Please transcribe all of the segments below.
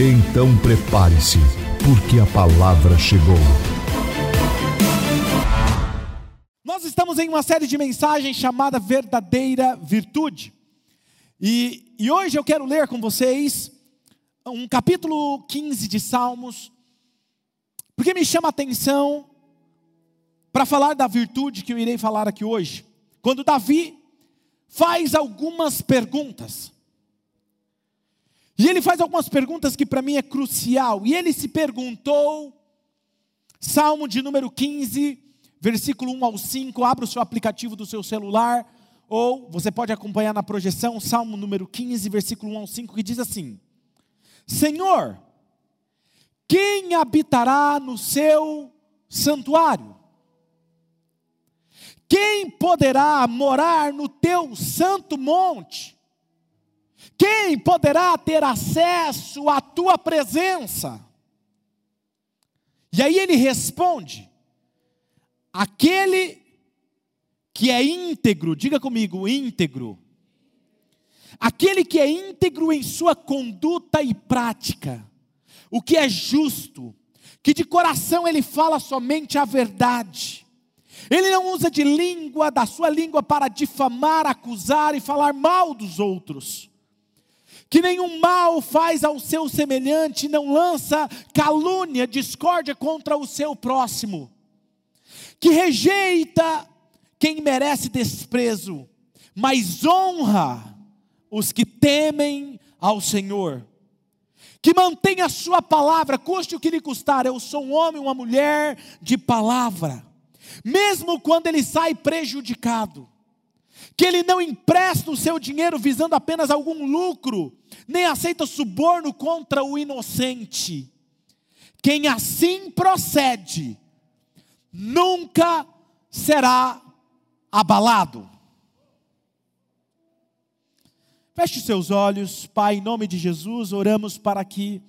Então prepare-se, porque a palavra chegou. Nós estamos em uma série de mensagens chamada Verdadeira Virtude. E, e hoje eu quero ler com vocês um capítulo 15 de Salmos, porque me chama a atenção para falar da virtude que eu irei falar aqui hoje. Quando Davi faz algumas perguntas. E ele faz algumas perguntas que para mim é crucial. E ele se perguntou, Salmo de número 15, versículo 1 ao 5, abra o seu aplicativo do seu celular, ou você pode acompanhar na projeção, Salmo número 15, versículo 1 ao 5, que diz assim: Senhor, quem habitará no seu santuário? Quem poderá morar no teu santo monte? Quem poderá ter acesso à tua presença? E aí ele responde: aquele que é íntegro, diga comigo, íntegro. Aquele que é íntegro em sua conduta e prática, o que é justo, que de coração ele fala somente a verdade. Ele não usa de língua, da sua língua, para difamar, acusar e falar mal dos outros. Que nenhum mal faz ao seu semelhante, não lança calúnia, discórdia contra o seu próximo. Que rejeita quem merece desprezo, mas honra os que temem ao Senhor que mantém a sua palavra, custe o que lhe custar. Eu sou um homem, uma mulher de palavra, mesmo quando ele sai prejudicado, que ele não empresta o seu dinheiro visando apenas algum lucro, nem aceita suborno contra o inocente. Quem assim procede, nunca será abalado. Feche seus olhos, Pai, em nome de Jesus, oramos para que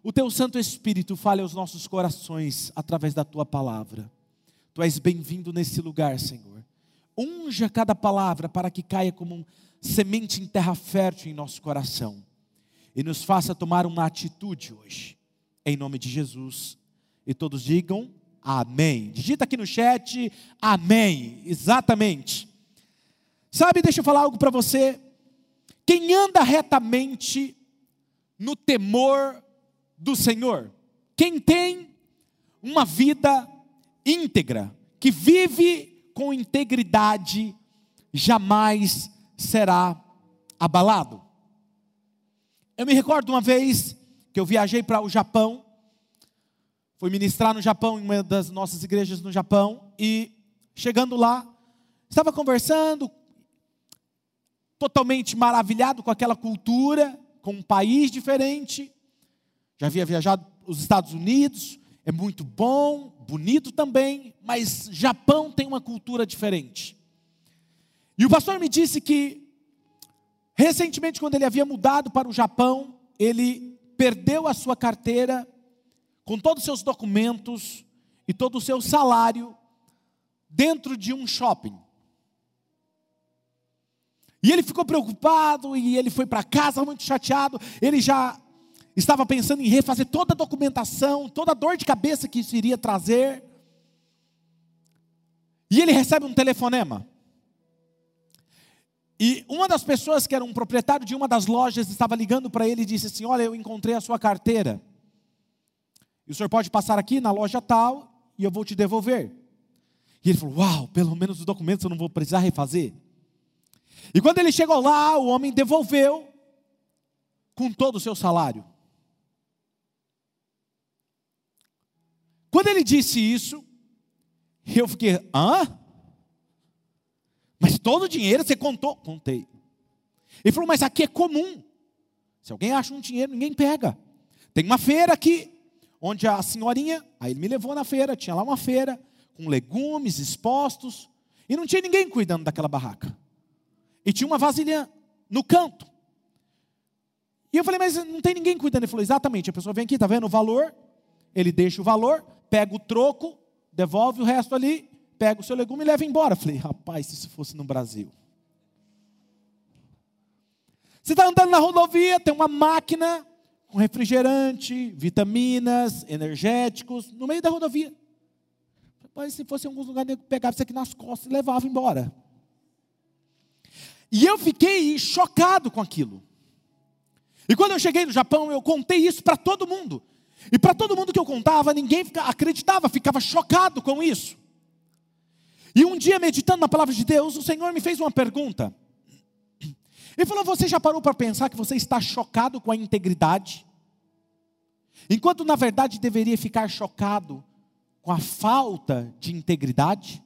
o Teu Santo Espírito fale aos nossos corações através da Tua palavra. Tu és bem-vindo nesse lugar, Senhor. Unja cada palavra para que caia como semente em terra fértil em nosso coração e nos faça tomar uma atitude hoje, em nome de Jesus. E todos digam amém. Digita aqui no chat, amém. Exatamente. Sabe, deixa eu falar algo para você. Quem anda retamente no temor do Senhor, quem tem uma vida íntegra, que vive com integridade, jamais será abalado. Eu me recordo uma vez que eu viajei para o Japão, fui ministrar no Japão, em uma das nossas igrejas no Japão, e chegando lá, estava conversando, totalmente maravilhado com aquela cultura, com um país diferente. Já havia viajado os Estados Unidos, é muito bom, bonito também, mas Japão tem uma cultura diferente. E o pastor me disse que recentemente quando ele havia mudado para o Japão, ele perdeu a sua carteira com todos os seus documentos e todo o seu salário dentro de um shopping. E ele ficou preocupado e ele foi para casa muito chateado. Ele já estava pensando em refazer toda a documentação, toda a dor de cabeça que isso iria trazer. E ele recebe um telefonema. E uma das pessoas que era um proprietário de uma das lojas estava ligando para ele e disse assim: Olha, eu encontrei a sua carteira. E o senhor pode passar aqui na loja tal e eu vou te devolver. E ele falou: Uau, pelo menos os documentos eu não vou precisar refazer. E quando ele chegou lá, o homem devolveu com todo o seu salário. Quando ele disse isso, eu fiquei, hã? Mas todo o dinheiro você contou? Contei. Ele falou, mas aqui é comum. Se alguém acha um dinheiro, ninguém pega. Tem uma feira aqui, onde a senhorinha, aí ele me levou na feira, tinha lá uma feira, com legumes expostos, e não tinha ninguém cuidando daquela barraca. E tinha uma vasilha no canto. E eu falei, mas não tem ninguém cuidando. Ele falou, exatamente, a pessoa vem aqui, está vendo o valor? Ele deixa o valor, pega o troco, devolve o resto ali, pega o seu legume e leva embora. Falei, rapaz, se isso fosse no Brasil. Você está andando na rodovia, tem uma máquina com refrigerante, vitaminas, energéticos, no meio da rodovia. Mas se fosse em alguns lugares, pegava isso aqui nas costas e levava embora. E eu fiquei chocado com aquilo. E quando eu cheguei no Japão, eu contei isso para todo mundo. E para todo mundo que eu contava, ninguém acreditava, ficava chocado com isso. E um dia, meditando na palavra de Deus, o Senhor me fez uma pergunta. Ele falou: Você já parou para pensar que você está chocado com a integridade? Enquanto na verdade deveria ficar chocado com a falta de integridade?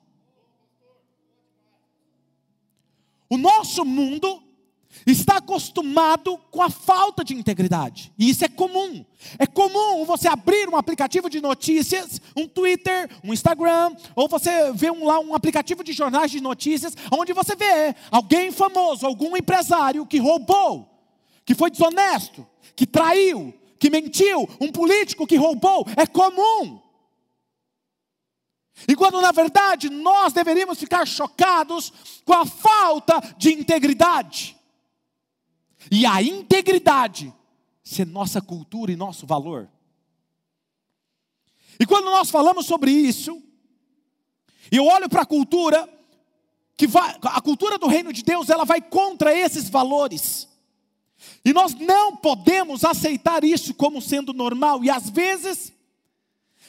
O nosso mundo está acostumado com a falta de integridade. E isso é comum. É comum você abrir um aplicativo de notícias, um Twitter, um Instagram, ou você vê um, lá um aplicativo de jornais de notícias, onde você vê alguém famoso, algum empresário que roubou, que foi desonesto, que traiu, que mentiu, um político que roubou. É comum. E quando na verdade nós deveríamos ficar chocados com a falta de integridade. E a integridade ser nossa cultura e nosso valor. E quando nós falamos sobre isso, e eu olho para a cultura, que vai, a cultura do reino de Deus, ela vai contra esses valores. E nós não podemos aceitar isso como sendo normal, e às vezes,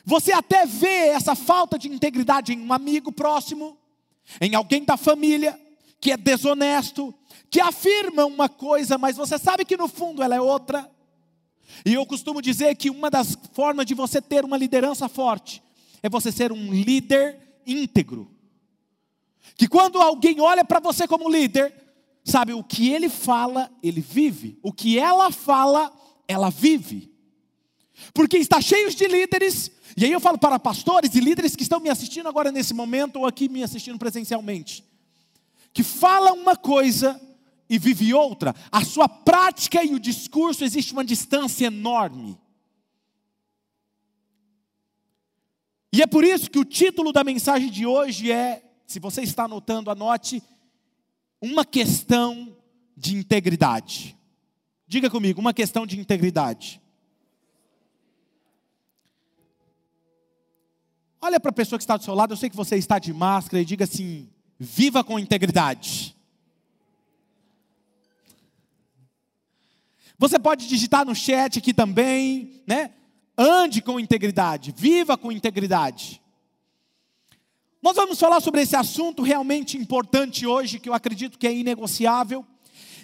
você até vê essa falta de integridade em um amigo próximo, em alguém da família, que é desonesto, que afirma uma coisa, mas você sabe que no fundo ela é outra. E eu costumo dizer que uma das formas de você ter uma liderança forte é você ser um líder íntegro. Que quando alguém olha para você como líder, sabe, o que ele fala, ele vive. O que ela fala, ela vive. Porque está cheio de líderes, e aí eu falo para pastores e líderes que estão me assistindo agora nesse momento ou aqui me assistindo presencialmente, que falam uma coisa e vive outra, a sua prática e o discurso existe uma distância enorme. E é por isso que o título da mensagem de hoje é, se você está anotando, anote, uma questão de integridade. Diga comigo, uma questão de integridade. Olha para a pessoa que está do seu lado, eu sei que você está de máscara e diga assim: viva com integridade. Você pode digitar no chat aqui também, né? Ande com integridade, viva com integridade. Nós vamos falar sobre esse assunto realmente importante hoje, que eu acredito que é inegociável.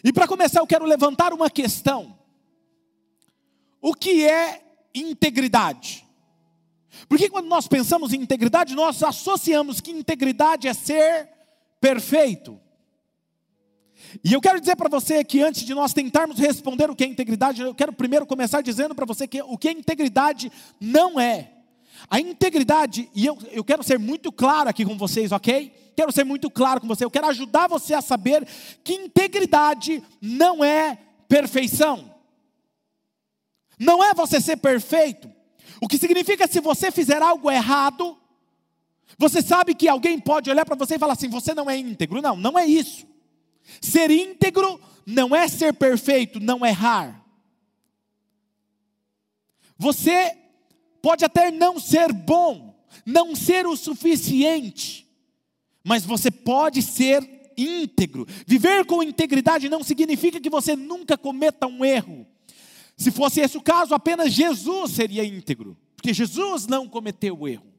E para começar, eu quero levantar uma questão: o que é integridade? Porque quando nós pensamos em integridade, nós associamos que integridade é ser perfeito. E eu quero dizer para você que antes de nós tentarmos responder o que é integridade, eu quero primeiro começar dizendo para você que o que é integridade não é. A integridade, e eu, eu quero ser muito claro aqui com vocês, ok? Quero ser muito claro com você, eu quero ajudar você a saber que integridade não é perfeição. Não é você ser perfeito. O que significa se você fizer algo errado, você sabe que alguém pode olhar para você e falar assim: você não é íntegro. Não, não é isso. Ser íntegro não é ser perfeito, não errar. Você pode até não ser bom, não ser o suficiente, mas você pode ser íntegro. Viver com integridade não significa que você nunca cometa um erro. Se fosse esse o caso, apenas Jesus seria íntegro, porque Jesus não cometeu erro.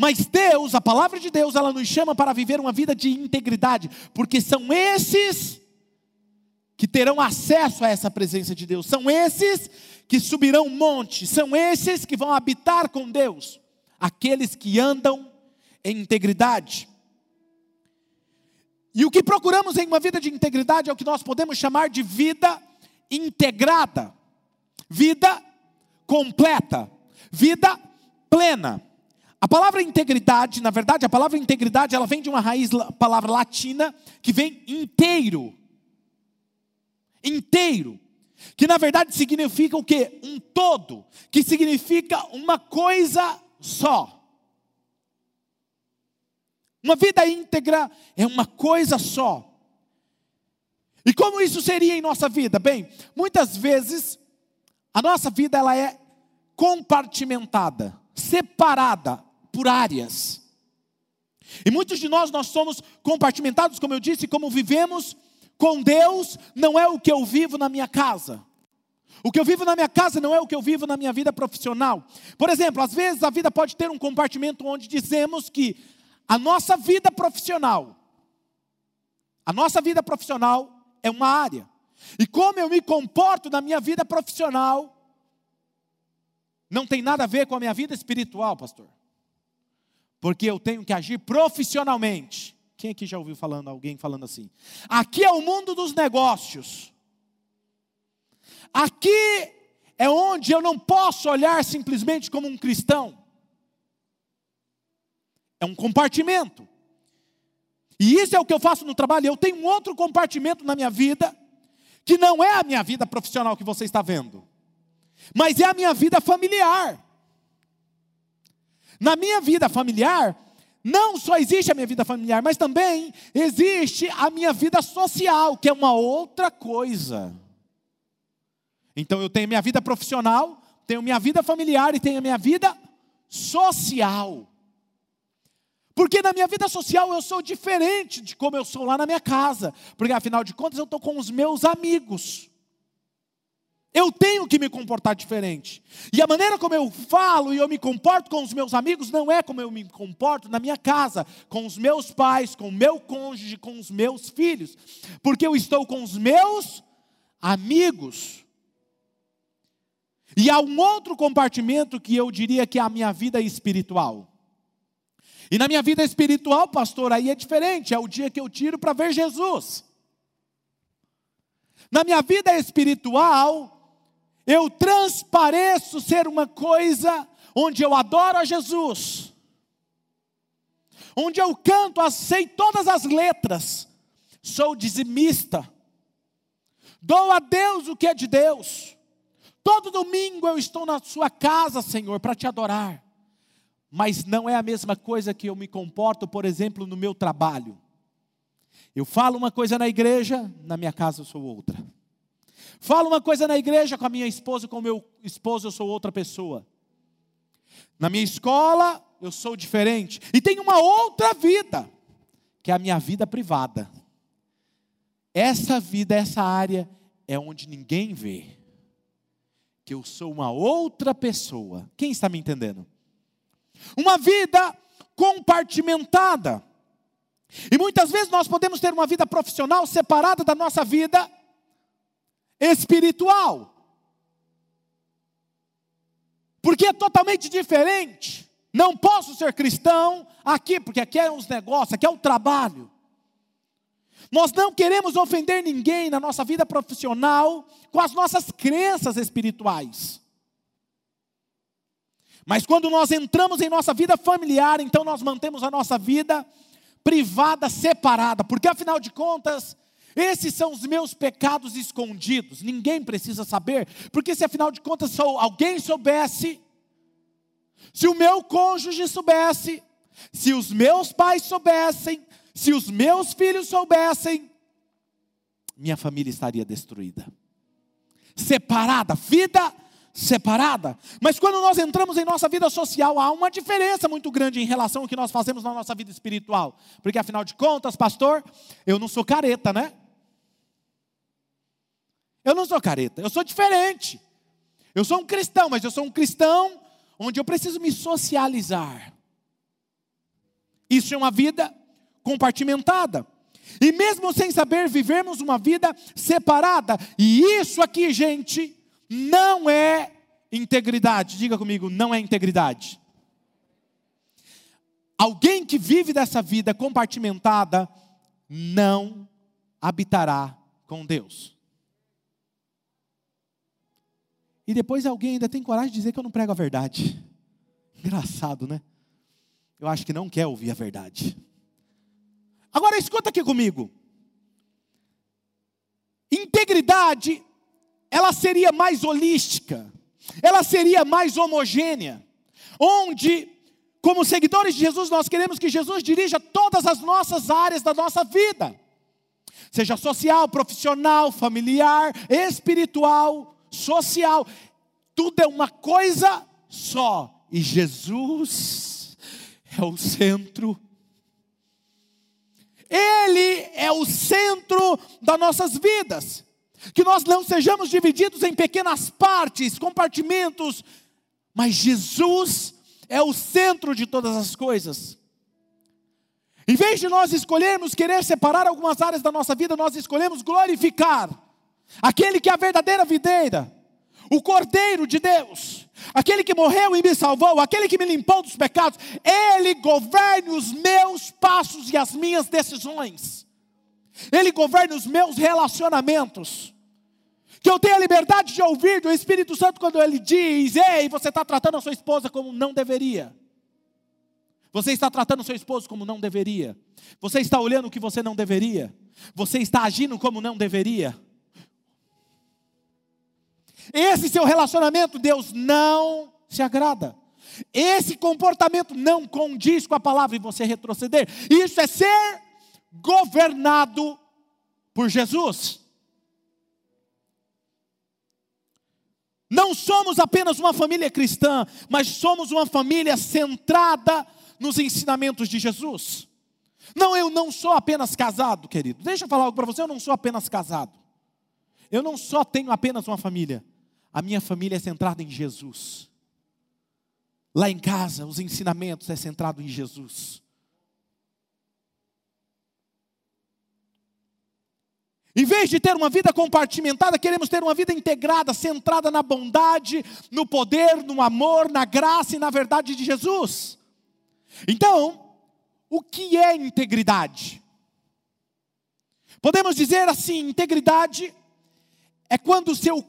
Mas Deus, a palavra de Deus, ela nos chama para viver uma vida de integridade, porque são esses que terão acesso a essa presença de Deus, são esses que subirão monte, são esses que vão habitar com Deus, aqueles que andam em integridade. E o que procuramos em uma vida de integridade é o que nós podemos chamar de vida integrada. vida completa, vida plena. A palavra integridade, na verdade, a palavra integridade, ela vem de uma raiz, palavra latina, que vem inteiro. Inteiro. Que na verdade significa o quê? Um todo. Que significa uma coisa só. Uma vida íntegra é uma coisa só. E como isso seria em nossa vida? Bem, muitas vezes a nossa vida ela é compartimentada, separada por áreas. E muitos de nós nós somos compartimentados, como eu disse, como vivemos com Deus, não é o que eu vivo na minha casa. O que eu vivo na minha casa não é o que eu vivo na minha vida profissional. Por exemplo, às vezes a vida pode ter um compartimento onde dizemos que a nossa vida profissional, a nossa vida profissional é uma área. E como eu me comporto na minha vida profissional, não tem nada a ver com a minha vida espiritual, pastor. Porque eu tenho que agir profissionalmente. Quem aqui já ouviu falando alguém falando assim? Aqui é o mundo dos negócios. Aqui é onde eu não posso olhar simplesmente como um cristão. É um compartimento. E isso é o que eu faço no trabalho. Eu tenho um outro compartimento na minha vida, que não é a minha vida profissional que você está vendo, mas é a minha vida familiar. Na minha vida familiar, não só existe a minha vida familiar, mas também existe a minha vida social, que é uma outra coisa. Então eu tenho minha vida profissional, tenho minha vida familiar e tenho minha vida social. Porque na minha vida social eu sou diferente de como eu sou lá na minha casa. Porque afinal de contas eu estou com os meus amigos. Eu tenho que me comportar diferente. E a maneira como eu falo e eu me comporto com os meus amigos não é como eu me comporto na minha casa, com os meus pais, com o meu cônjuge, com os meus filhos. Porque eu estou com os meus amigos. E há um outro compartimento que eu diria que é a minha vida espiritual. E na minha vida espiritual, pastor, aí é diferente, é o dia que eu tiro para ver Jesus. Na minha vida espiritual, eu transpareço ser uma coisa onde eu adoro a Jesus, onde eu canto, sei todas as letras, sou dizimista, dou a Deus o que é de Deus. Todo domingo eu estou na sua casa, Senhor, para te adorar mas não é a mesma coisa que eu me comporto, por exemplo, no meu trabalho. Eu falo uma coisa na igreja, na minha casa eu sou outra. Falo uma coisa na igreja com a minha esposa, com o meu esposo eu sou outra pessoa. Na minha escola eu sou diferente. E tem uma outra vida, que é a minha vida privada. Essa vida, essa área é onde ninguém vê. Que eu sou uma outra pessoa. Quem está me entendendo? Uma vida compartimentada. E muitas vezes nós podemos ter uma vida profissional separada da nossa vida espiritual. Porque é totalmente diferente. Não posso ser cristão aqui, porque aqui é os negócios, aqui é o trabalho. Nós não queremos ofender ninguém na nossa vida profissional com as nossas crenças espirituais. Mas quando nós entramos em nossa vida familiar, então nós mantemos a nossa vida privada separada, porque afinal de contas, esses são os meus pecados escondidos. Ninguém precisa saber, porque se afinal de contas alguém soubesse, se o meu cônjuge soubesse, se os meus pais soubessem, se os meus filhos soubessem, minha família estaria destruída. Separada, vida separada. Mas quando nós entramos em nossa vida social, há uma diferença muito grande em relação ao que nós fazemos na nossa vida espiritual. Porque afinal de contas, pastor, eu não sou careta, né? Eu não sou careta, eu sou diferente. Eu sou um cristão, mas eu sou um cristão onde eu preciso me socializar. Isso é uma vida compartimentada. E mesmo sem saber, vivemos uma vida separada. E isso aqui, gente, não é integridade. Diga comigo, não é integridade. Alguém que vive dessa vida compartimentada não habitará com Deus. E depois alguém ainda tem coragem de dizer que eu não prego a verdade. Engraçado, né? Eu acho que não quer ouvir a verdade. Agora escuta aqui comigo. Integridade, ela seria mais holística, ela seria mais homogênea, onde, como seguidores de Jesus, nós queremos que Jesus dirija todas as nossas áreas da nossa vida, seja social, profissional, familiar, espiritual, social, tudo é uma coisa só, e Jesus é o centro ele é o centro das nossas vidas. Que nós não sejamos divididos em pequenas partes, compartimentos, mas Jesus é o centro de todas as coisas. Em vez de nós escolhermos querer separar algumas áreas da nossa vida, nós escolhemos glorificar aquele que é a verdadeira videira, o Cordeiro de Deus, aquele que morreu e me salvou, aquele que me limpou dos pecados, ele governa os meus passos e as minhas decisões, ele governa os meus relacionamentos. Que eu tenha liberdade de ouvir do Espírito Santo quando ele diz: Ei, você está tratando a sua esposa como não deveria. Você está tratando seu esposo como não deveria. Você está olhando o que você não deveria. Você está agindo como não deveria. Esse seu relacionamento, Deus não se agrada. Esse comportamento não condiz com a palavra e você retroceder. Isso é ser governado por Jesus. Não somos apenas uma família cristã, mas somos uma família centrada nos ensinamentos de Jesus. Não, eu não sou apenas casado, querido. Deixa eu falar algo para você, eu não sou apenas casado. Eu não só tenho apenas uma família, a minha família é centrada em Jesus. Lá em casa, os ensinamentos é centrado em Jesus. Em vez de ter uma vida compartimentada, queremos ter uma vida integrada, centrada na bondade, no poder, no amor, na graça e na verdade de Jesus. Então, o que é integridade? Podemos dizer assim: integridade é quando o seu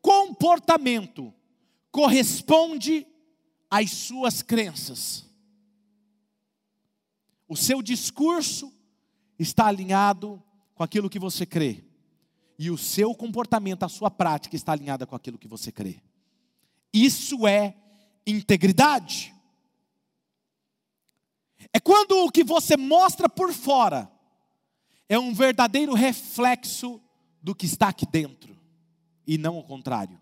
comportamento corresponde às suas crenças. O seu discurso está alinhado com aquilo que você crê. E o seu comportamento, a sua prática está alinhada com aquilo que você crê. Isso é integridade. É quando o que você mostra por fora é um verdadeiro reflexo do que está aqui dentro e não o contrário.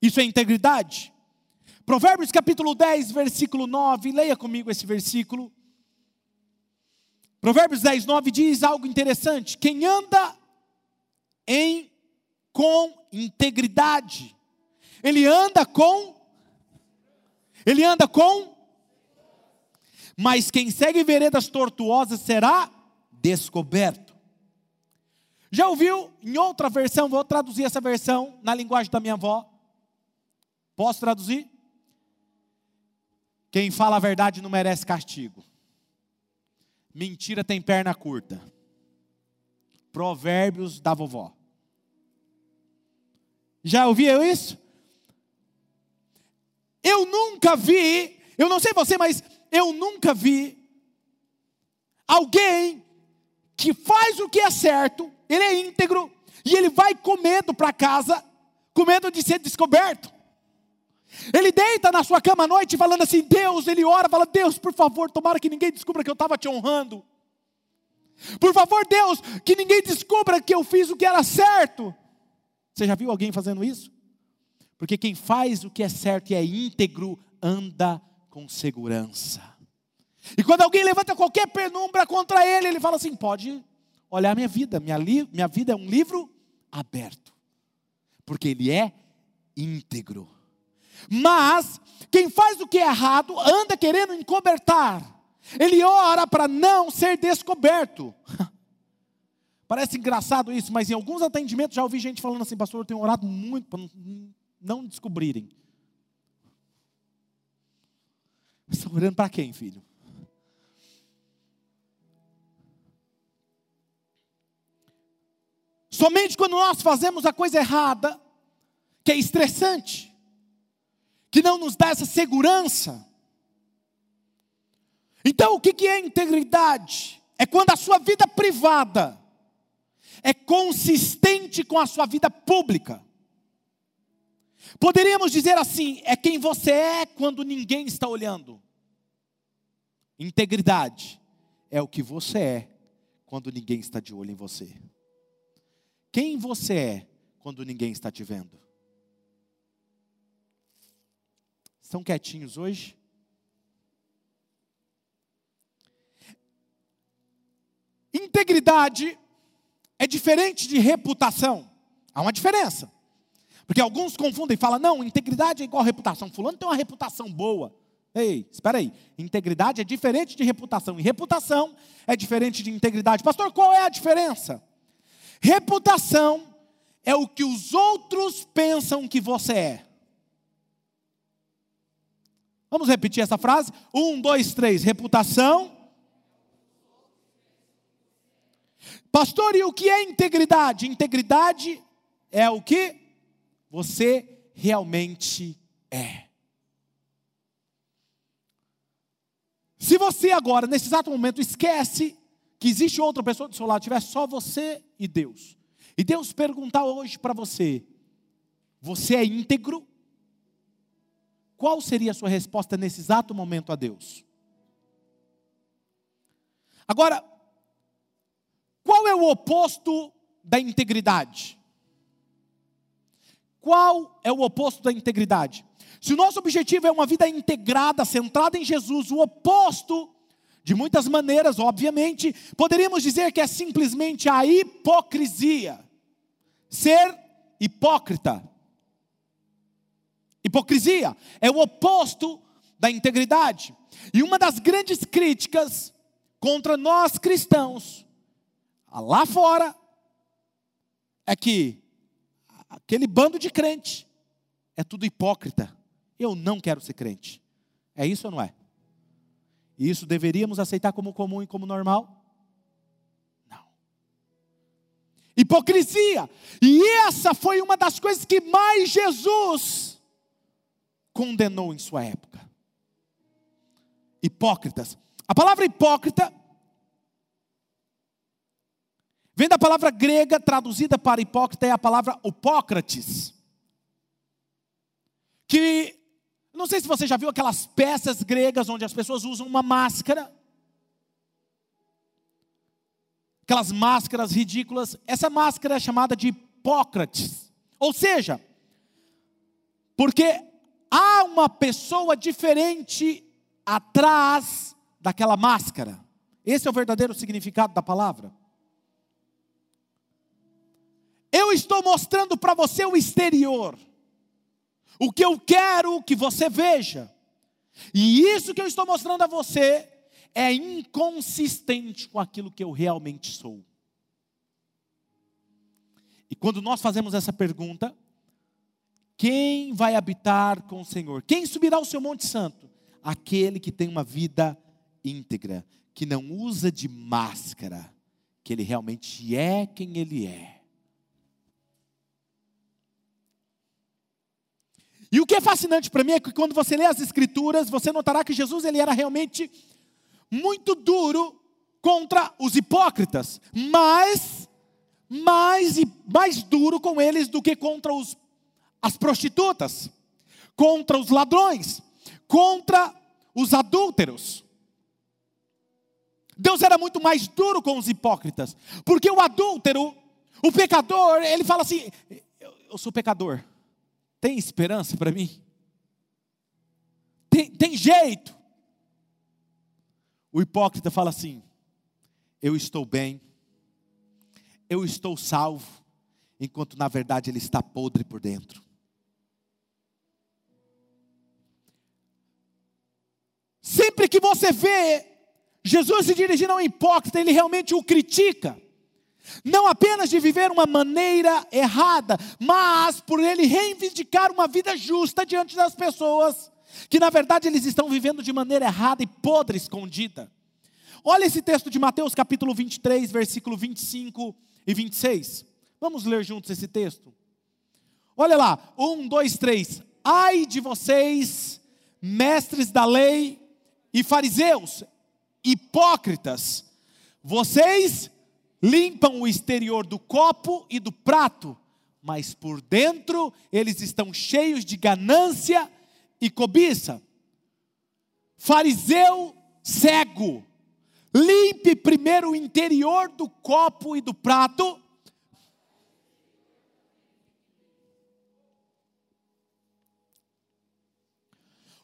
Isso é integridade. Provérbios capítulo 10, versículo 9, leia comigo esse versículo. Provérbios 10, 9 diz algo interessante: quem anda em com integridade, ele anda com, ele anda com, mas quem segue veredas tortuosas será descoberto. Já ouviu em outra versão? Vou traduzir essa versão na linguagem da minha avó. Posso traduzir? Quem fala a verdade não merece castigo. Mentira tem perna curta. Provérbios da vovó. Já ouviu isso? Eu nunca vi, eu não sei você, mas eu nunca vi alguém que faz o que é certo ele é íntegro e ele vai com medo para casa, com medo de ser descoberto. Ele deita na sua cama à noite falando assim: Deus, ele ora, fala: Deus, por favor, tomara que ninguém descubra que eu estava te honrando. Por favor, Deus, que ninguém descubra que eu fiz o que era certo. Você já viu alguém fazendo isso? Porque quem faz o que é certo e é íntegro anda com segurança. E quando alguém levanta qualquer penumbra contra ele, ele fala assim: pode olhar minha vida. Minha, li, minha vida é um livro aberto, porque ele é íntegro. Mas quem faz o que é errado anda querendo encobertar. Ele ora para não ser descoberto. Parece engraçado isso, mas em alguns atendimentos já ouvi gente falando assim, pastor, eu tenho orado muito para não descobrirem. Você está orando para quem, filho? Somente quando nós fazemos a coisa errada, que é estressante, que não nos dá essa segurança. Então, o que é integridade? É quando a sua vida privada é consistente com a sua vida pública. Poderíamos dizer assim: é quem você é quando ninguém está olhando. Integridade é o que você é quando ninguém está de olho em você. Quem você é quando ninguém está te vendo? Estão quietinhos hoje? Integridade é diferente de reputação. Há uma diferença. Porque alguns confundem e falam: não, integridade é igual reputação. Fulano tem uma reputação boa. Ei, espera aí. Integridade é diferente de reputação. E reputação é diferente de integridade. Pastor, qual é a diferença? Reputação é o que os outros pensam que você é. Vamos repetir essa frase? Um, dois, três. Reputação. Pastor, e o que é integridade? Integridade é o que você realmente é. Se você agora, nesse exato momento, esquece que existe outra pessoa do seu lado, tiver só você e Deus, e Deus perguntar hoje para você: você é íntegro? Qual seria a sua resposta nesse exato momento a Deus? Agora, qual é o oposto da integridade? Qual é o oposto da integridade? Se o nosso objetivo é uma vida integrada, centrada em Jesus, o oposto, de muitas maneiras, obviamente, poderíamos dizer que é simplesmente a hipocrisia. Ser hipócrita. Hipocrisia é o oposto da integridade. E uma das grandes críticas contra nós cristãos lá fora é que aquele bando de crente é tudo hipócrita. Eu não quero ser crente. É isso ou não é? E isso deveríamos aceitar como comum e como normal? Não. Hipocrisia. E essa foi uma das coisas que mais Jesus condenou em sua época. Hipócritas. A palavra hipócrita Vem da palavra grega traduzida para hipócrita é a palavra Hipócrates. Que não sei se você já viu aquelas peças gregas onde as pessoas usam uma máscara. Aquelas máscaras ridículas. Essa máscara é chamada de Hipócrates. Ou seja, porque há uma pessoa diferente atrás daquela máscara. Esse é o verdadeiro significado da palavra. Eu estou mostrando para você o exterior, o que eu quero que você veja, e isso que eu estou mostrando a você é inconsistente com aquilo que eu realmente sou. E quando nós fazemos essa pergunta, quem vai habitar com o Senhor? Quem subirá ao seu Monte Santo? Aquele que tem uma vida íntegra, que não usa de máscara, que ele realmente é quem ele é. E o que é fascinante para mim é que quando você lê as escrituras, você notará que Jesus ele era realmente muito duro contra os hipócritas, mas mais mais duro com eles do que contra os, as prostitutas, contra os ladrões, contra os adúlteros. Deus era muito mais duro com os hipócritas, porque o adúltero, o pecador, ele fala assim: eu, eu sou pecador. Tem esperança para mim? Tem, tem jeito. O hipócrita fala assim: Eu estou bem, eu estou salvo, enquanto na verdade ele está podre por dentro. Sempre que você vê Jesus se dirigindo ao hipócrita, ele realmente o critica. Não apenas de viver uma maneira errada, mas por ele reivindicar uma vida justa diante das pessoas, que na verdade eles estão vivendo de maneira errada e podre, escondida. Olha esse texto de Mateus capítulo 23, versículo 25 e 26. Vamos ler juntos esse texto? Olha lá, um, dois, três. Ai de vocês, mestres da lei e fariseus, hipócritas, vocês limpam o exterior do copo e do prato, mas por dentro eles estão cheios de ganância e cobiça. Fariseu cego, limpe primeiro o interior do copo e do prato.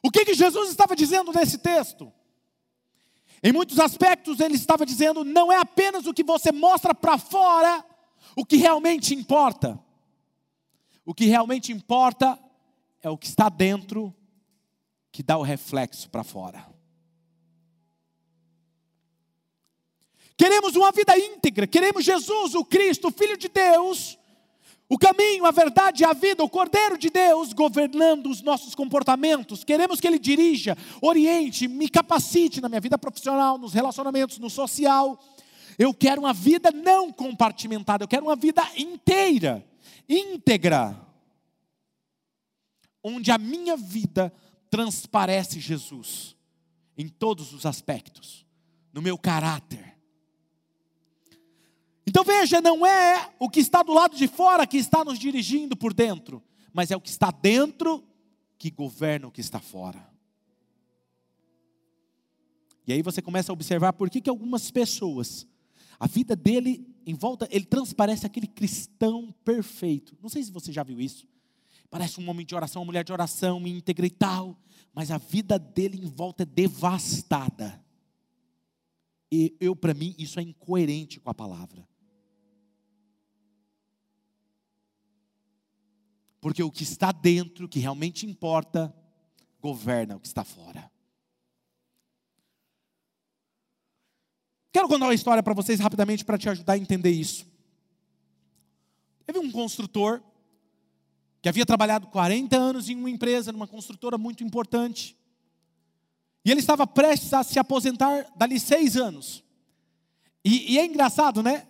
O que, que Jesus estava dizendo nesse texto? Em muitos aspectos, ele estava dizendo: não é apenas o que você mostra para fora o que realmente importa. O que realmente importa é o que está dentro, que dá o reflexo para fora. Queremos uma vida íntegra, queremos Jesus, o Cristo, o Filho de Deus, o caminho, a verdade a vida, o Cordeiro de Deus governando os nossos comportamentos. Queremos que Ele dirija, oriente, me capacite na minha vida profissional, nos relacionamentos, no social. Eu quero uma vida não compartimentada, eu quero uma vida inteira, íntegra, onde a minha vida transparece Jesus em todos os aspectos, no meu caráter então veja, não é o que está do lado de fora que está nos dirigindo por dentro, mas é o que está dentro que governa o que está fora. E aí você começa a observar por que, que algumas pessoas, a vida dele em volta, ele transparece aquele cristão perfeito. Não sei se você já viu isso. Parece um homem de oração, uma mulher de oração, íntegra e tal, mas a vida dele em volta é devastada. E eu, para mim, isso é incoerente com a palavra. Porque o que está dentro, que realmente importa, governa o que está fora. Quero contar uma história para vocês rapidamente para te ajudar a entender isso. Teve um construtor que havia trabalhado 40 anos em uma empresa, numa construtora muito importante. E ele estava prestes a se aposentar dali seis anos. E, e, é engraçado, né?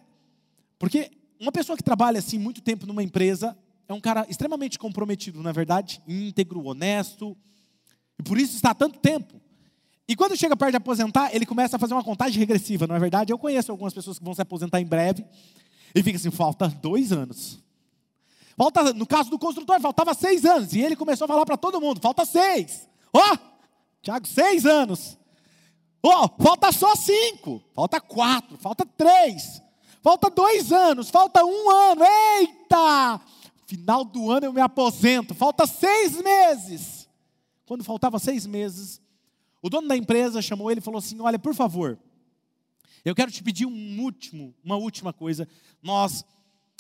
Porque uma pessoa que trabalha assim muito tempo numa empresa, é um cara extremamente comprometido, na verdade, íntegro, honesto, e por isso está há tanto tempo. E quando chega perto de aposentar, ele começa a fazer uma contagem regressiva, não é verdade? Eu conheço algumas pessoas que vão se aposentar em breve, e fica assim: falta dois anos. Falta, no caso do construtor, faltava seis anos, e ele começou a falar para todo mundo: falta seis. Ó, oh, Tiago, seis anos. Ó, oh, falta só cinco, falta quatro, falta três, falta dois anos, falta um ano. Eita! Final do ano eu me aposento, falta seis meses. Quando faltava seis meses, o dono da empresa chamou ele e falou assim: Olha, por favor, eu quero te pedir um último, uma última coisa. Nós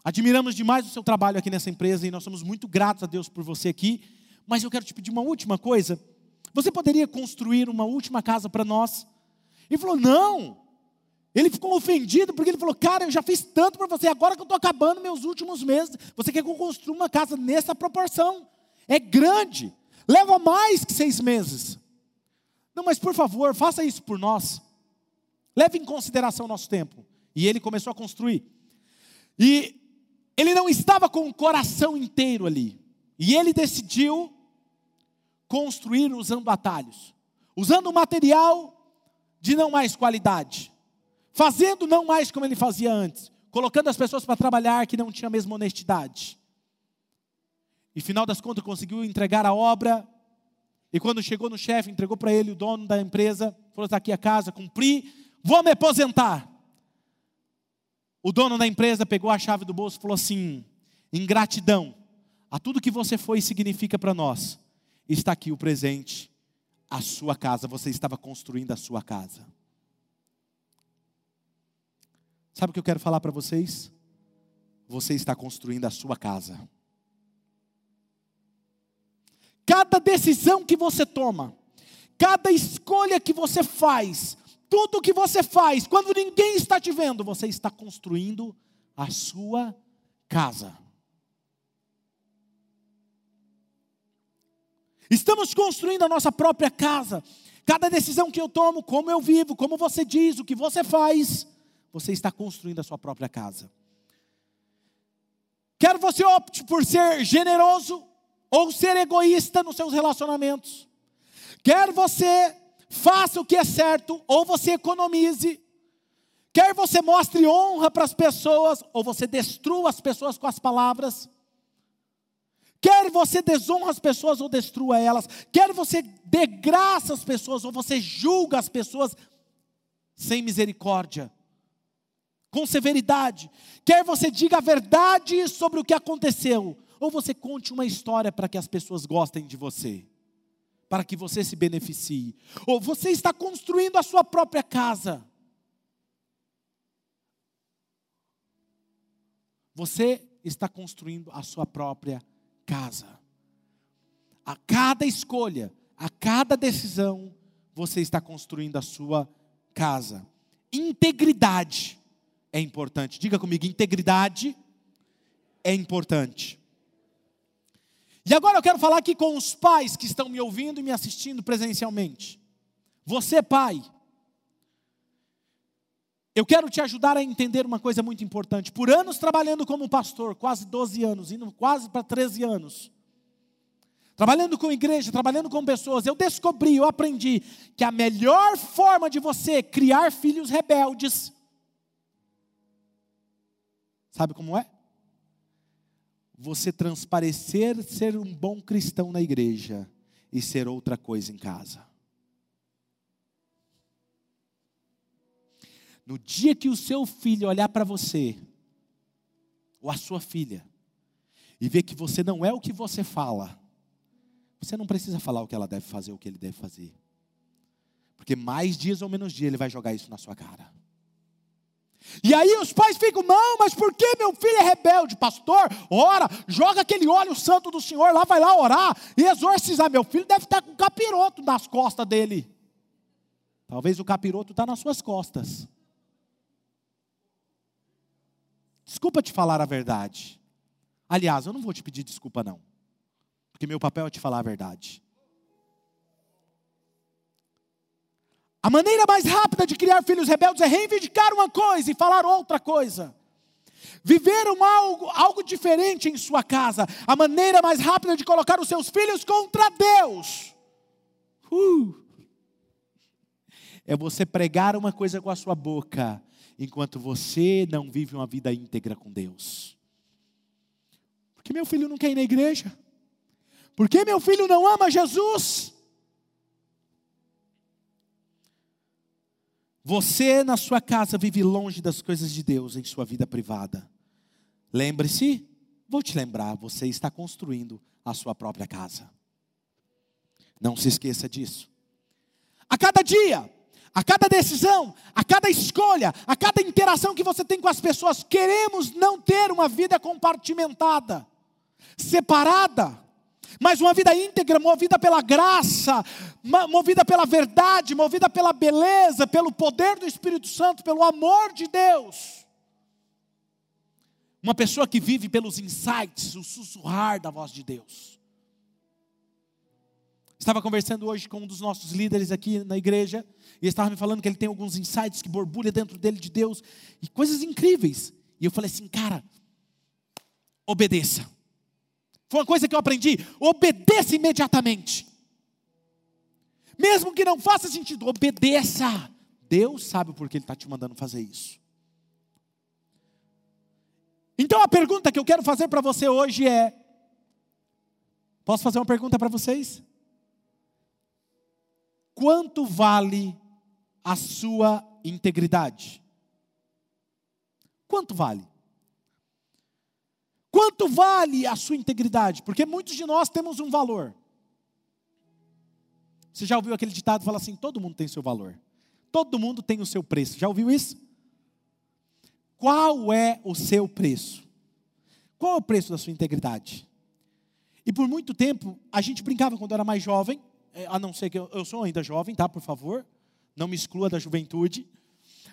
admiramos demais o seu trabalho aqui nessa empresa e nós somos muito gratos a Deus por você aqui, mas eu quero te pedir uma última coisa. Você poderia construir uma última casa para nós? Ele falou: Não, ele ficou ofendido porque ele falou: Cara, eu já fiz tanto para você, agora que eu estou acabando meus últimos meses, você quer que eu construa uma casa nessa proporção? É grande, leva mais que seis meses. Não, mas por favor, faça isso por nós. Leve em consideração o nosso tempo. E ele começou a construir. E ele não estava com o coração inteiro ali. E ele decidiu construir usando atalhos, usando material de não mais qualidade fazendo não mais como ele fazia antes, colocando as pessoas para trabalhar que não tinham a mesma honestidade. E final das contas conseguiu entregar a obra. E quando chegou no chefe, entregou para ele o dono da empresa, falou: está aqui a casa, cumpri, vou me aposentar. O dono da empresa pegou a chave do bolso e falou assim: em gratidão a tudo que você foi significa para nós, está aqui o presente, a sua casa, você estava construindo a sua casa. Sabe o que eu quero falar para vocês? Você está construindo a sua casa. Cada decisão que você toma, cada escolha que você faz, tudo que você faz, quando ninguém está te vendo, você está construindo a sua casa. Estamos construindo a nossa própria casa. Cada decisão que eu tomo, como eu vivo, como você diz, o que você faz, você está construindo a sua própria casa. Quer você opte por ser generoso ou ser egoísta nos seus relacionamentos. Quer você faça o que é certo ou você economize. Quer você mostre honra para as pessoas ou você destrua as pessoas com as palavras. Quer você desonra as pessoas ou destrua elas. Quer você dê graça às pessoas ou você julga as pessoas sem misericórdia, com severidade. Quer você diga a verdade sobre o que aconteceu ou você conte uma história para que as pessoas gostem de você, para que você se beneficie. Ou você está construindo a sua própria casa. Você está construindo a sua própria casa. A cada escolha, a cada decisão, você está construindo a sua casa. Integridade é importante. Diga comigo, integridade é importante. E agora eu quero falar aqui com os pais que estão me ouvindo e me assistindo presencialmente. Você, pai, eu quero te ajudar a entender uma coisa muito importante. Por anos trabalhando como pastor, quase 12 anos, indo quase para 13 anos, trabalhando com igreja, trabalhando com pessoas, eu descobri, eu aprendi que a melhor forma de você criar filhos rebeldes, sabe como é? Você transparecer ser um bom cristão na igreja e ser outra coisa em casa. No dia que o seu filho olhar para você, ou a sua filha, e ver que você não é o que você fala, você não precisa falar o que ela deve fazer, o que ele deve fazer. Porque mais dias ou menos dias ele vai jogar isso na sua cara. E aí os pais ficam, não, mas por que meu filho é rebelde? Pastor, ora, joga aquele óleo santo do Senhor lá, vai lá orar e exorcizar. Meu filho deve estar com um capiroto nas costas dele. Talvez o capiroto está nas suas costas. Desculpa te falar a verdade. Aliás, eu não vou te pedir desculpa, não. Porque meu papel é te falar a verdade. A maneira mais rápida de criar filhos rebeldes é reivindicar uma coisa e falar outra coisa. Viver um algo, algo diferente em sua casa. A maneira mais rápida de colocar os seus filhos contra Deus. Uh, é você pregar uma coisa com a sua boca enquanto você não vive uma vida íntegra com Deus. Porque meu filho não quer ir na igreja? Porque meu filho não ama Jesus? Você na sua casa vive longe das coisas de Deus em sua vida privada. Lembre-se, vou te lembrar, você está construindo a sua própria casa. Não se esqueça disso. A cada dia, a cada decisão, a cada escolha, a cada interação que você tem com as pessoas, queremos não ter uma vida compartimentada, separada, mas uma vida íntegra, movida pela graça, movida pela verdade, movida pela beleza, pelo poder do Espírito Santo, pelo amor de Deus. Uma pessoa que vive pelos insights, o sussurrar da voz de Deus. Estava conversando hoje com um dos nossos líderes aqui na igreja, e estava me falando que ele tem alguns insights que borbulha dentro dele de Deus, e coisas incríveis. E eu falei assim, cara, obedeça. Foi uma coisa que eu aprendi, obedeça imediatamente. Mesmo que não faça sentido, obedeça. Deus sabe por que Ele está te mandando fazer isso. Então a pergunta que eu quero fazer para você hoje é: posso fazer uma pergunta para vocês? Quanto vale a sua integridade? Quanto vale? Quanto vale a sua integridade? Porque muitos de nós temos um valor. Você já ouviu aquele ditado que fala assim: todo mundo tem seu valor, todo mundo tem o seu preço. Já ouviu isso? Qual é o seu preço? Qual é o preço da sua integridade? E por muito tempo, a gente brincava quando era mais jovem, é, a não ser que eu, eu sou ainda jovem, tá? Por favor, não me exclua da juventude.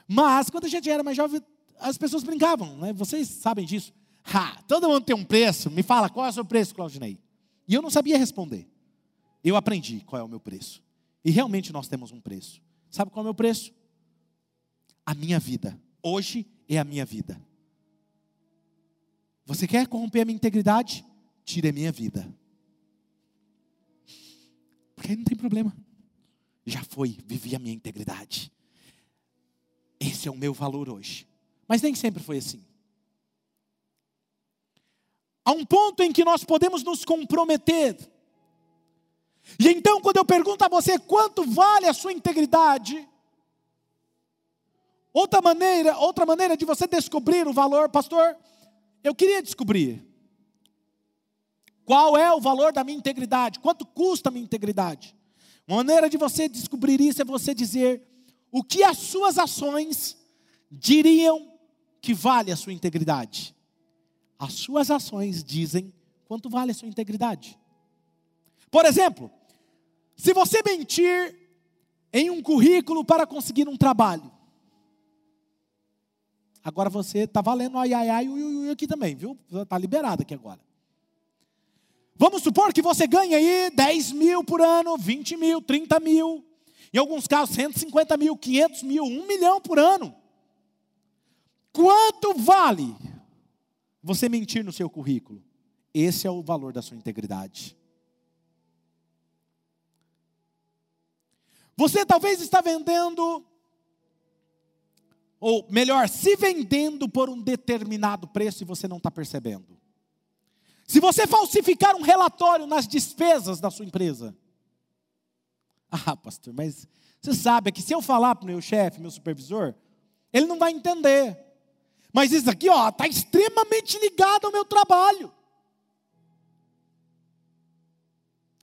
Mas quando a gente era mais jovem, as pessoas brincavam, né? Vocês sabem disso. Ha, todo mundo tem um preço. Me fala qual é o seu preço, Claudinei? E eu não sabia responder. Eu aprendi qual é o meu preço. E realmente nós temos um preço. Sabe qual é o meu preço? A minha vida. Hoje é a minha vida. Você quer corromper a minha integridade? Tire a minha vida. Porque aí não tem problema. Já foi, vivi a minha integridade. Esse é o meu valor hoje. Mas nem sempre foi assim. Há um ponto em que nós podemos nos comprometer. E então, quando eu pergunto a você quanto vale a sua integridade, outra maneira, outra maneira de você descobrir o valor, pastor, eu queria descobrir qual é o valor da minha integridade, quanto custa a minha integridade. Uma maneira de você descobrir isso é você dizer o que as suas ações diriam que vale a sua integridade. As suas ações dizem quanto vale a sua integridade. Por exemplo, se você mentir em um currículo para conseguir um trabalho, Agora você está valendo ai, ai, ai, ui, ui, aqui também, viu? Está liberado aqui agora. Vamos supor que você ganha aí 10 mil por ano, 20 mil, 30 mil, em alguns casos 150 mil, 500 mil, 1 milhão por ano. Quanto vale você mentir no seu currículo? Esse é o valor da sua integridade. Você talvez está vendendo ou melhor, se vendendo por um determinado preço e você não está percebendo. Se você falsificar um relatório nas despesas da sua empresa, ah, pastor, mas você sabe que se eu falar para o meu chefe, meu supervisor, ele não vai entender. Mas isso aqui, ó, está extremamente ligado ao meu trabalho.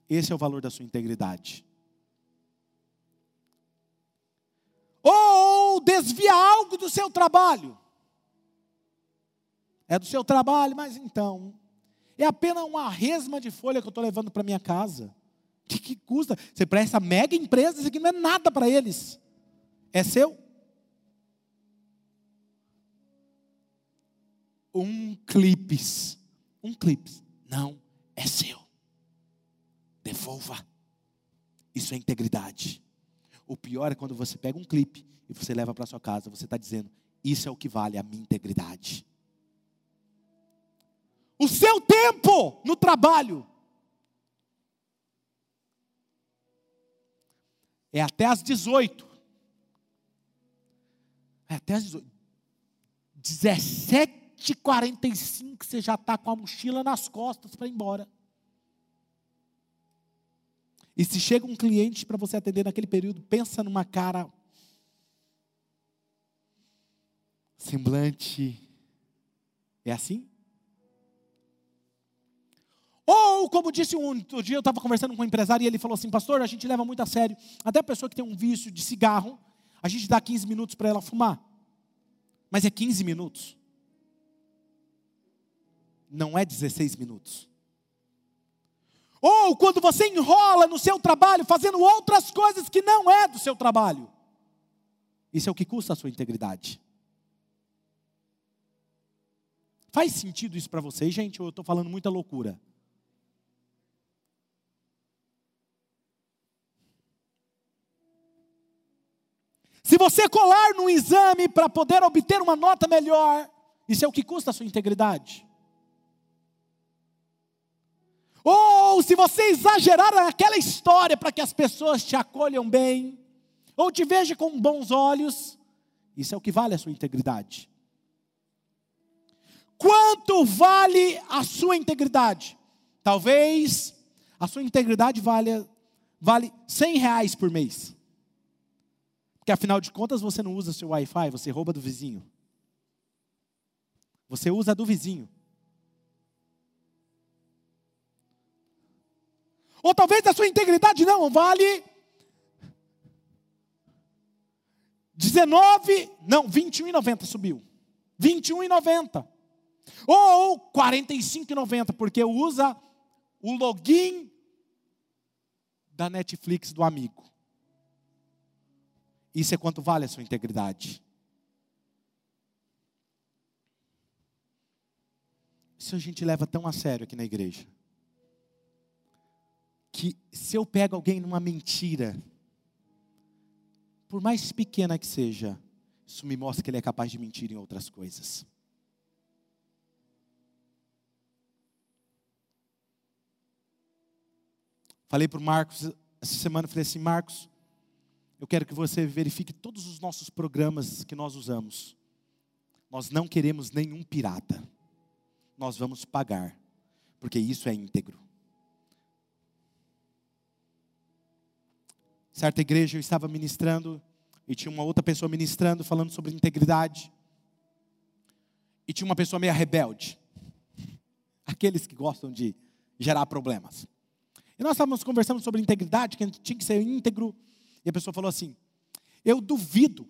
Esse é o valor da sua integridade. Ou desvia algo do seu trabalho. É do seu trabalho, mas então, é apenas uma resma de folha que eu estou levando para minha casa. O que, que custa? Você presta mega empresa, isso aqui não é nada para eles. É seu? Um clipes. Um clipes. Não, é seu. Devolva. Isso é integridade. O pior é quando você pega um clipe e você leva para sua casa, você está dizendo: Isso é o que vale a minha integridade. O seu tempo no trabalho é até às 18. É até às 18. 17h45 você já está com a mochila nas costas para ir embora. E se chega um cliente para você atender naquele período, pensa numa cara semblante. É assim? Ou, como disse um outro dia, eu estava conversando com um empresário e ele falou assim: Pastor, a gente leva muito a sério. Até a pessoa que tem um vício de cigarro, a gente dá 15 minutos para ela fumar. Mas é 15 minutos. Não é 16 minutos. Ou quando você enrola no seu trabalho fazendo outras coisas que não é do seu trabalho. Isso é o que custa a sua integridade. Faz sentido isso para vocês, gente? Ou eu estou falando muita loucura? Se você colar num exame para poder obter uma nota melhor, isso é o que custa a sua integridade. Ou se você exagerar naquela história para que as pessoas te acolham bem, ou te vejam com bons olhos, isso é o que vale a sua integridade. Quanto vale a sua integridade? Talvez a sua integridade vale, vale 100 reais por mês. Porque afinal de contas você não usa seu Wi-Fi, você rouba do vizinho. Você usa do vizinho. Ou talvez a sua integridade não vale 19, não, 21,90 subiu. 21,90. Ou 45,90, porque usa o login da Netflix do amigo. Isso é quanto vale a sua integridade. Isso a gente leva tão a sério aqui na igreja que se eu pego alguém numa mentira, por mais pequena que seja, isso me mostra que ele é capaz de mentir em outras coisas. Falei para o Marcos essa semana, falei assim, Marcos, eu quero que você verifique todos os nossos programas que nós usamos. Nós não queremos nenhum pirata. Nós vamos pagar, porque isso é íntegro. Certa igreja eu estava ministrando e tinha uma outra pessoa ministrando falando sobre integridade. E tinha uma pessoa meio rebelde. Aqueles que gostam de gerar problemas. E nós estávamos conversando sobre integridade, que a gente tinha que ser íntegro. E a pessoa falou assim: Eu duvido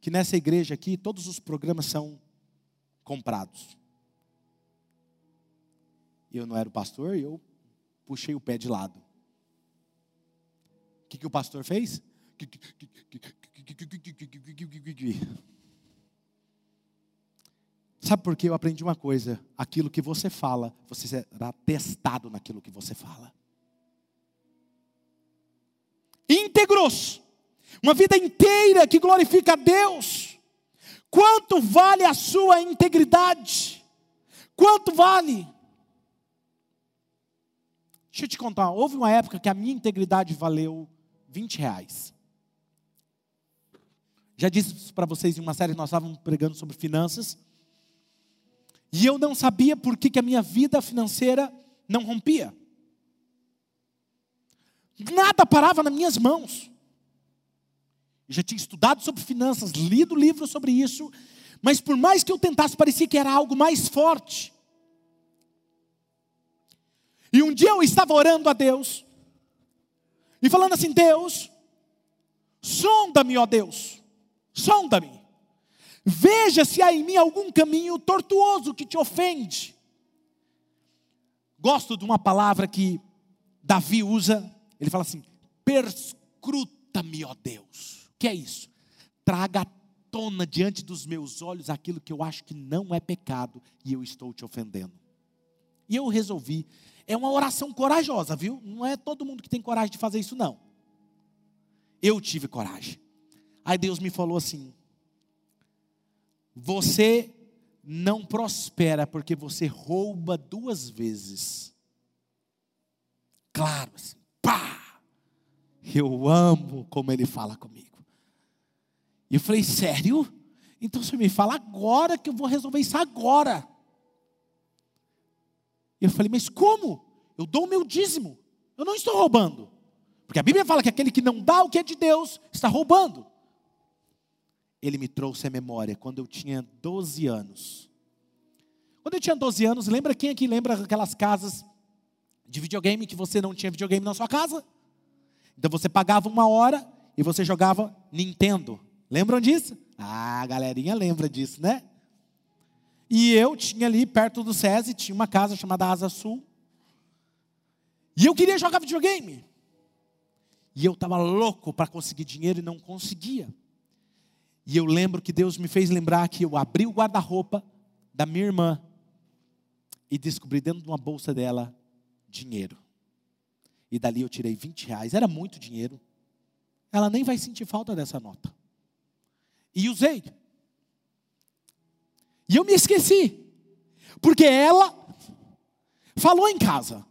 que nessa igreja aqui todos os programas são comprados. Eu não era o pastor e eu puxei o pé de lado. Que, que o pastor fez? Sabe por que eu aprendi uma coisa? Aquilo que você fala, você será testado naquilo que você fala. Íntegros, uma vida inteira que glorifica a Deus. Quanto vale a sua integridade? Quanto vale? Deixa eu te contar, houve uma época que a minha integridade valeu 20 reais. Já disse para vocês em uma série nós estávamos pregando sobre finanças. E eu não sabia por que, que a minha vida financeira não rompia. Nada parava nas minhas mãos. Eu já tinha estudado sobre finanças, lido livros sobre isso, mas por mais que eu tentasse, parecia que era algo mais forte. E um dia eu estava orando a Deus, e falando assim: Deus, sonda-me, ó Deus, sonda-me. Veja se há em mim algum caminho tortuoso que te ofende. Gosto de uma palavra que Davi usa, ele fala assim: perscruta-me, ó Deus. O que é isso? Traga à tona diante dos meus olhos aquilo que eu acho que não é pecado e eu estou te ofendendo. E eu resolvi, é uma oração corajosa, viu? Não é todo mundo que tem coragem de fazer isso, não. Eu tive coragem. Aí Deus me falou assim: você não prospera porque você rouba duas vezes. Claro, assim, pá! Eu amo como ele fala comigo. E eu falei, sério? Então você me fala agora que eu vou resolver isso agora. E eu falei, mas como? Eu dou o meu dízimo. Eu não estou roubando. Porque a Bíblia fala que aquele que não dá o que é de Deus está roubando ele me trouxe à memória quando eu tinha 12 anos. Quando eu tinha 12 anos, lembra quem aqui lembra aquelas casas de videogame que você não tinha videogame na sua casa? Então você pagava uma hora e você jogava Nintendo. Lembram disso? Ah, a galerinha lembra disso, né? E eu tinha ali perto do SESI, tinha uma casa chamada Asa Sul. E eu queria jogar videogame. E eu estava louco para conseguir dinheiro e não conseguia. E eu lembro que Deus me fez lembrar que eu abri o guarda-roupa da minha irmã e descobri dentro de uma bolsa dela dinheiro. E dali eu tirei 20 reais, era muito dinheiro. Ela nem vai sentir falta dessa nota. E usei. E eu me esqueci. Porque ela falou em casa.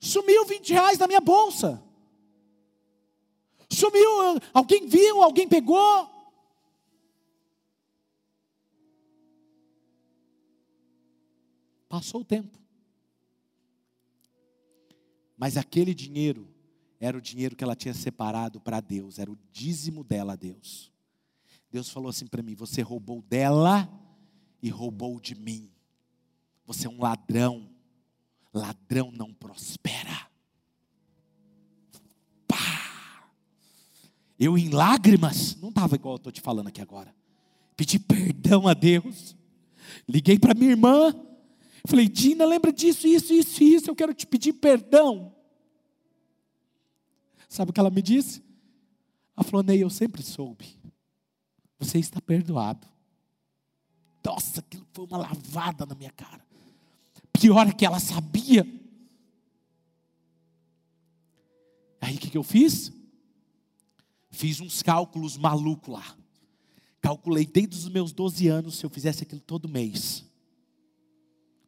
Sumiu 20 reais da minha bolsa. Sumiu, alguém viu, alguém pegou. Passou o tempo. Mas aquele dinheiro era o dinheiro que ela tinha separado para Deus, era o dízimo dela a Deus. Deus falou assim para mim: Você roubou dela e roubou de mim. Você é um ladrão. Ladrão não prospera. Pá! Eu em lágrimas, não estava igual eu estou te falando aqui agora. Pedi perdão a Deus. Liguei para minha irmã. Falei, Dina, lembra disso, isso, isso, isso, eu quero te pedir perdão. Sabe o que ela me disse? Ela falou, Ney, eu sempre soube. Você está perdoado. Nossa, aquilo foi uma lavada na minha cara. Pior é que ela sabia. Aí o que, que eu fiz? Fiz uns cálculos malucos lá. Calculei desde os meus 12 anos se eu fizesse aquilo todo mês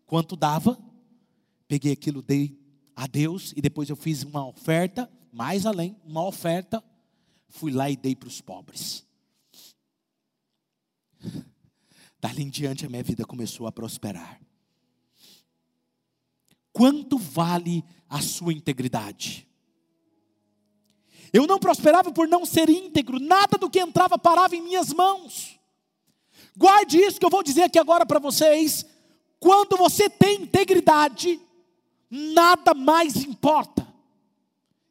quanto dava, peguei aquilo, dei a Deus e depois eu fiz uma oferta, mais além, uma oferta, fui lá e dei para os pobres. Dali em diante a minha vida começou a prosperar. Quanto vale a sua integridade? Eu não prosperava por não ser íntegro, nada do que entrava parava em minhas mãos. Guarde isso que eu vou dizer aqui agora para vocês. Quando você tem integridade, nada mais importa.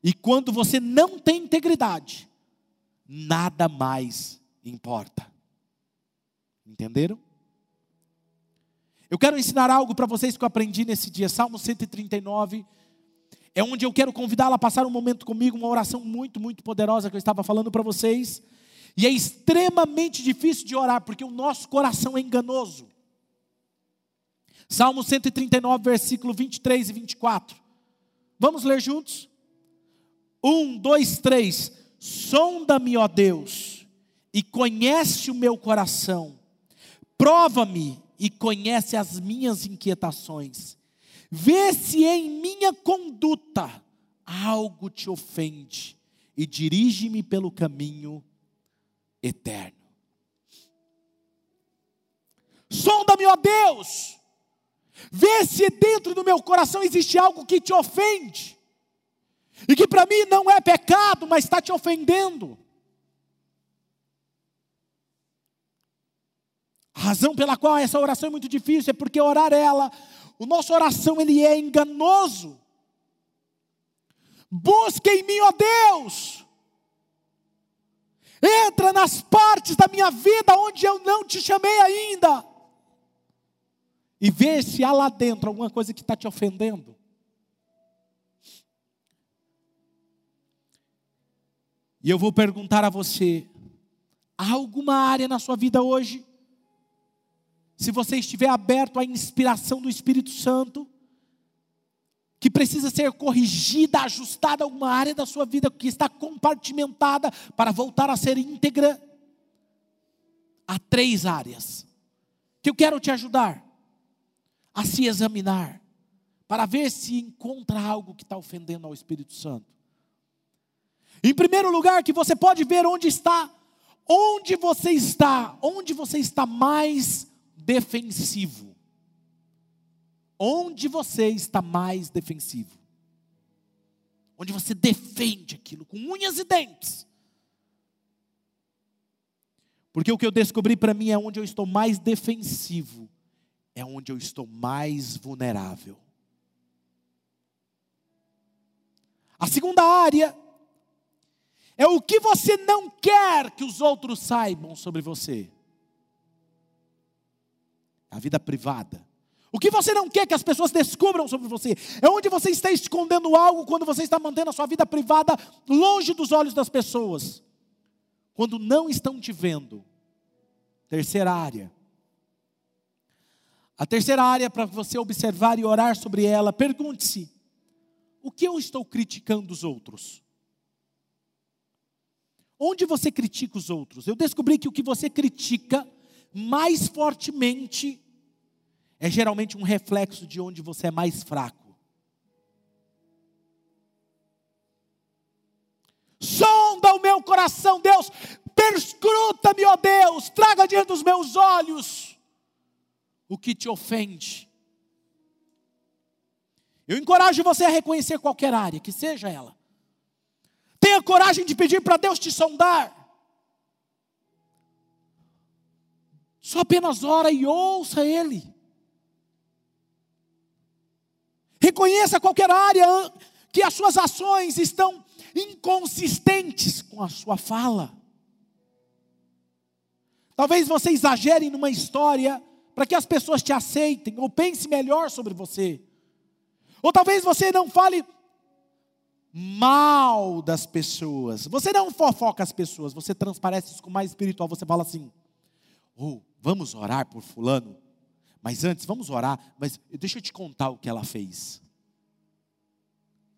E quando você não tem integridade, nada mais importa. Entenderam? Eu quero ensinar algo para vocês que eu aprendi nesse dia. Salmo 139 é onde eu quero convidá-la a passar um momento comigo, uma oração muito, muito poderosa que eu estava falando para vocês. E é extremamente difícil de orar, porque o nosso coração é enganoso. Salmo 139, versículo 23 e 24. Vamos ler juntos? Um, dois, três. Sonda-me, ó Deus, e conhece o meu coração. Prova-me e conhece as minhas inquietações. Vê se em minha conduta algo te ofende e dirige-me pelo caminho eterno. Sonda-me, ó Deus, vê se dentro do meu coração existe algo que te ofende, e que para mim não é pecado, mas está te ofendendo. A razão pela qual essa oração é muito difícil é porque orar ela, o nosso oração ele é enganoso. Busque em mim, ó Deus, Entra nas partes da minha vida onde eu não te chamei ainda. E vê se há lá dentro alguma coisa que está te ofendendo. E eu vou perguntar a você: há alguma área na sua vida hoje? Se você estiver aberto à inspiração do Espírito Santo, que precisa ser corrigida, ajustada alguma área da sua vida que está compartimentada para voltar a ser íntegra. Há três áreas que eu quero te ajudar a se examinar para ver se encontra algo que está ofendendo ao Espírito Santo. Em primeiro lugar, que você pode ver onde está, onde você está, onde você está mais defensivo onde você está mais defensivo. Onde você defende aquilo com unhas e dentes. Porque o que eu descobri para mim é onde eu estou mais defensivo, é onde eu estou mais vulnerável. A segunda área é o que você não quer que os outros saibam sobre você. A vida privada. O que você não quer que as pessoas descubram sobre você? É onde você está escondendo algo quando você está mantendo a sua vida privada longe dos olhos das pessoas. Quando não estão te vendo. Terceira área. A terceira área para você observar e orar sobre ela, pergunte-se: o que eu estou criticando dos outros? Onde você critica os outros? Eu descobri que o que você critica mais fortemente é geralmente um reflexo de onde você é mais fraco. Sonda o meu coração, Deus, perscruta-me, ó Deus, traga diante dos meus olhos o que te ofende. Eu encorajo você a reconhecer qualquer área, que seja ela. Tenha coragem de pedir para Deus te sondar. Só apenas ora e ouça Ele. Reconheça qualquer área que as suas ações estão inconsistentes com a sua fala. Talvez você exagere numa história para que as pessoas te aceitem ou pense melhor sobre você. Ou talvez você não fale mal das pessoas. Você não fofoca as pessoas, você transparece isso com mais espiritual. Você fala assim: oh, vamos orar por fulano. Mas antes, vamos orar, mas deixa eu te contar o que ela fez.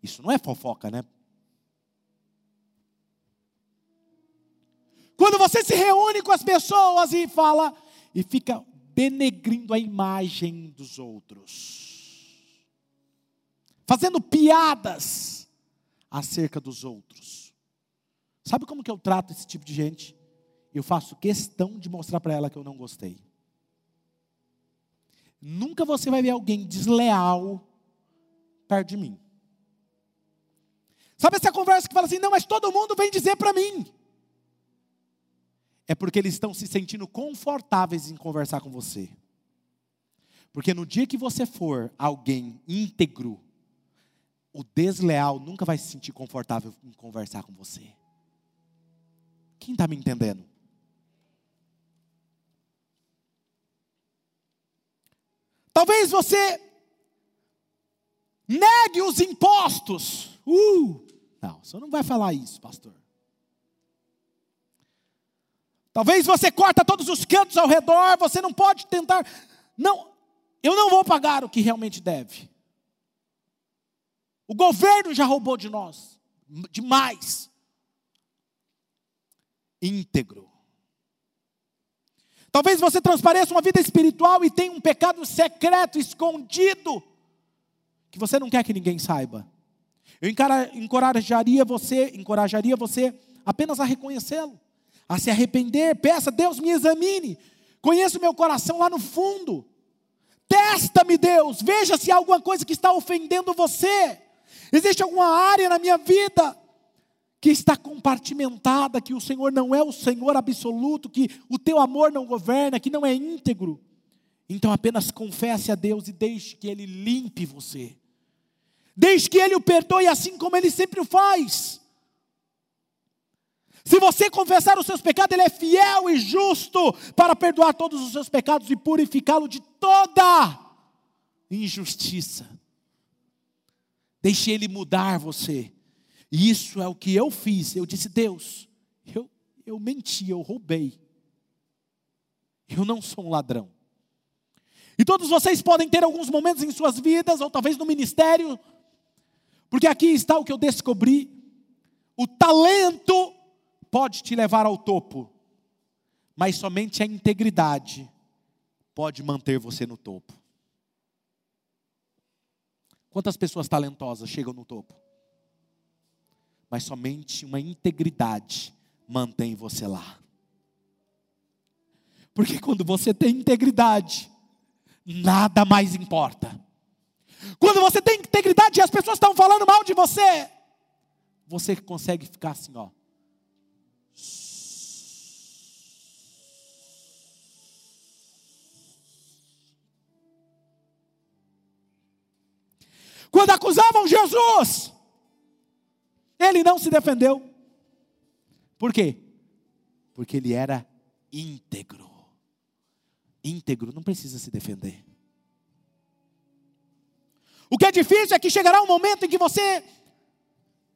Isso não é fofoca, né? Quando você se reúne com as pessoas e fala e fica denegrindo a imagem dos outros. fazendo piadas acerca dos outros. Sabe como que eu trato esse tipo de gente? Eu faço questão de mostrar para ela que eu não gostei. Nunca você vai ver alguém desleal perto de mim. Sabe essa conversa que fala assim: não, mas todo mundo vem dizer para mim. É porque eles estão se sentindo confortáveis em conversar com você. Porque no dia que você for alguém íntegro, o desleal nunca vai se sentir confortável em conversar com você. Quem está me entendendo? Talvez você negue os impostos. Uh, não, você não vai falar isso, pastor. Talvez você corta todos os cantos ao redor, você não pode tentar. Não, eu não vou pagar o que realmente deve. O governo já roubou de nós, demais. Íntegro. Talvez você transpareça uma vida espiritual e tenha um pecado secreto, escondido, que você não quer que ninguém saiba. Eu encorajaria você, encorajaria você apenas a reconhecê-lo a se arrepender, peça, Deus me examine, conheça o meu coração lá no fundo, testa-me, Deus, veja se há alguma coisa que está ofendendo você, existe alguma área na minha vida que está compartimentada, que o Senhor não é o Senhor absoluto, que o teu amor não governa, que não é íntegro. Então apenas confesse a Deus e deixe que Ele limpe você. Deixe que Ele o perdoe assim como Ele sempre o faz. Se você confessar os seus pecados, Ele é fiel e justo para perdoar todos os seus pecados e purificá-lo de toda injustiça. Deixe Ele mudar você. E isso é o que eu fiz. Eu disse, Deus, eu, eu menti, eu roubei. Eu não sou um ladrão. E todos vocês podem ter alguns momentos em suas vidas, ou talvez no ministério, porque aqui está o que eu descobri: o talento pode te levar ao topo, mas somente a integridade pode manter você no topo. Quantas pessoas talentosas chegam no topo? Mas somente uma integridade mantém você lá. Porque quando você tem integridade, nada mais importa. Quando você tem integridade e as pessoas estão falando mal de você, você consegue ficar assim, ó, Quando acusavam Jesus, ele não se defendeu. Por quê? Porque ele era íntegro. Íntegro não precisa se defender. O que é difícil é que chegará um momento em que você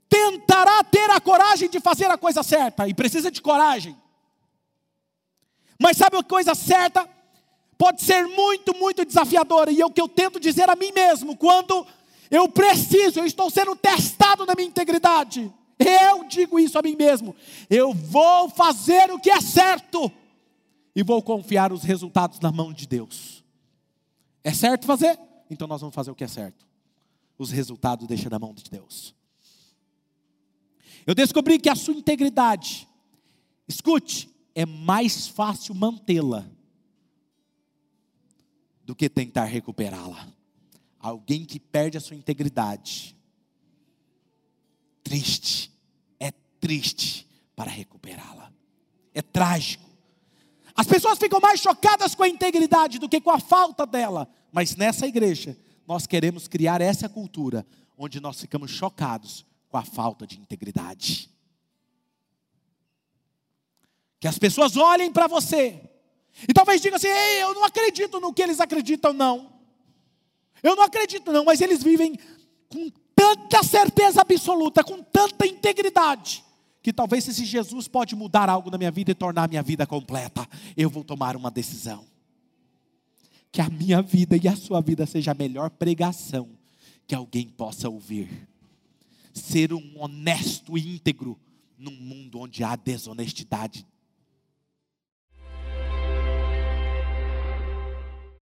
tentará ter a coragem de fazer a coisa certa, e precisa de coragem. Mas sabe a coisa certa? Pode ser muito, muito desafiadora, e é o que eu tento dizer a mim mesmo, quando eu preciso, eu estou sendo testado na minha integridade. Eu digo isso a mim mesmo. Eu vou fazer o que é certo e vou confiar os resultados na mão de Deus. É certo fazer? Então nós vamos fazer o que é certo. Os resultados deixa na mão de Deus. Eu descobri que a sua integridade, escute, é mais fácil mantê-la do que tentar recuperá-la. Alguém que perde a sua integridade. Triste, é triste para recuperá-la. É trágico. As pessoas ficam mais chocadas com a integridade do que com a falta dela. Mas nessa igreja, nós queremos criar essa cultura onde nós ficamos chocados com a falta de integridade. Que as pessoas olhem para você e talvez digam assim: Ei, eu não acredito no que eles acreditam, não. Eu não acredito, não, mas eles vivem com tanta certeza absoluta, com tanta integridade, que talvez esse Jesus pode mudar algo na minha vida e tornar a minha vida completa. Eu vou tomar uma decisão. Que a minha vida e a sua vida seja a melhor pregação que alguém possa ouvir. Ser um honesto e íntegro num mundo onde há desonestidade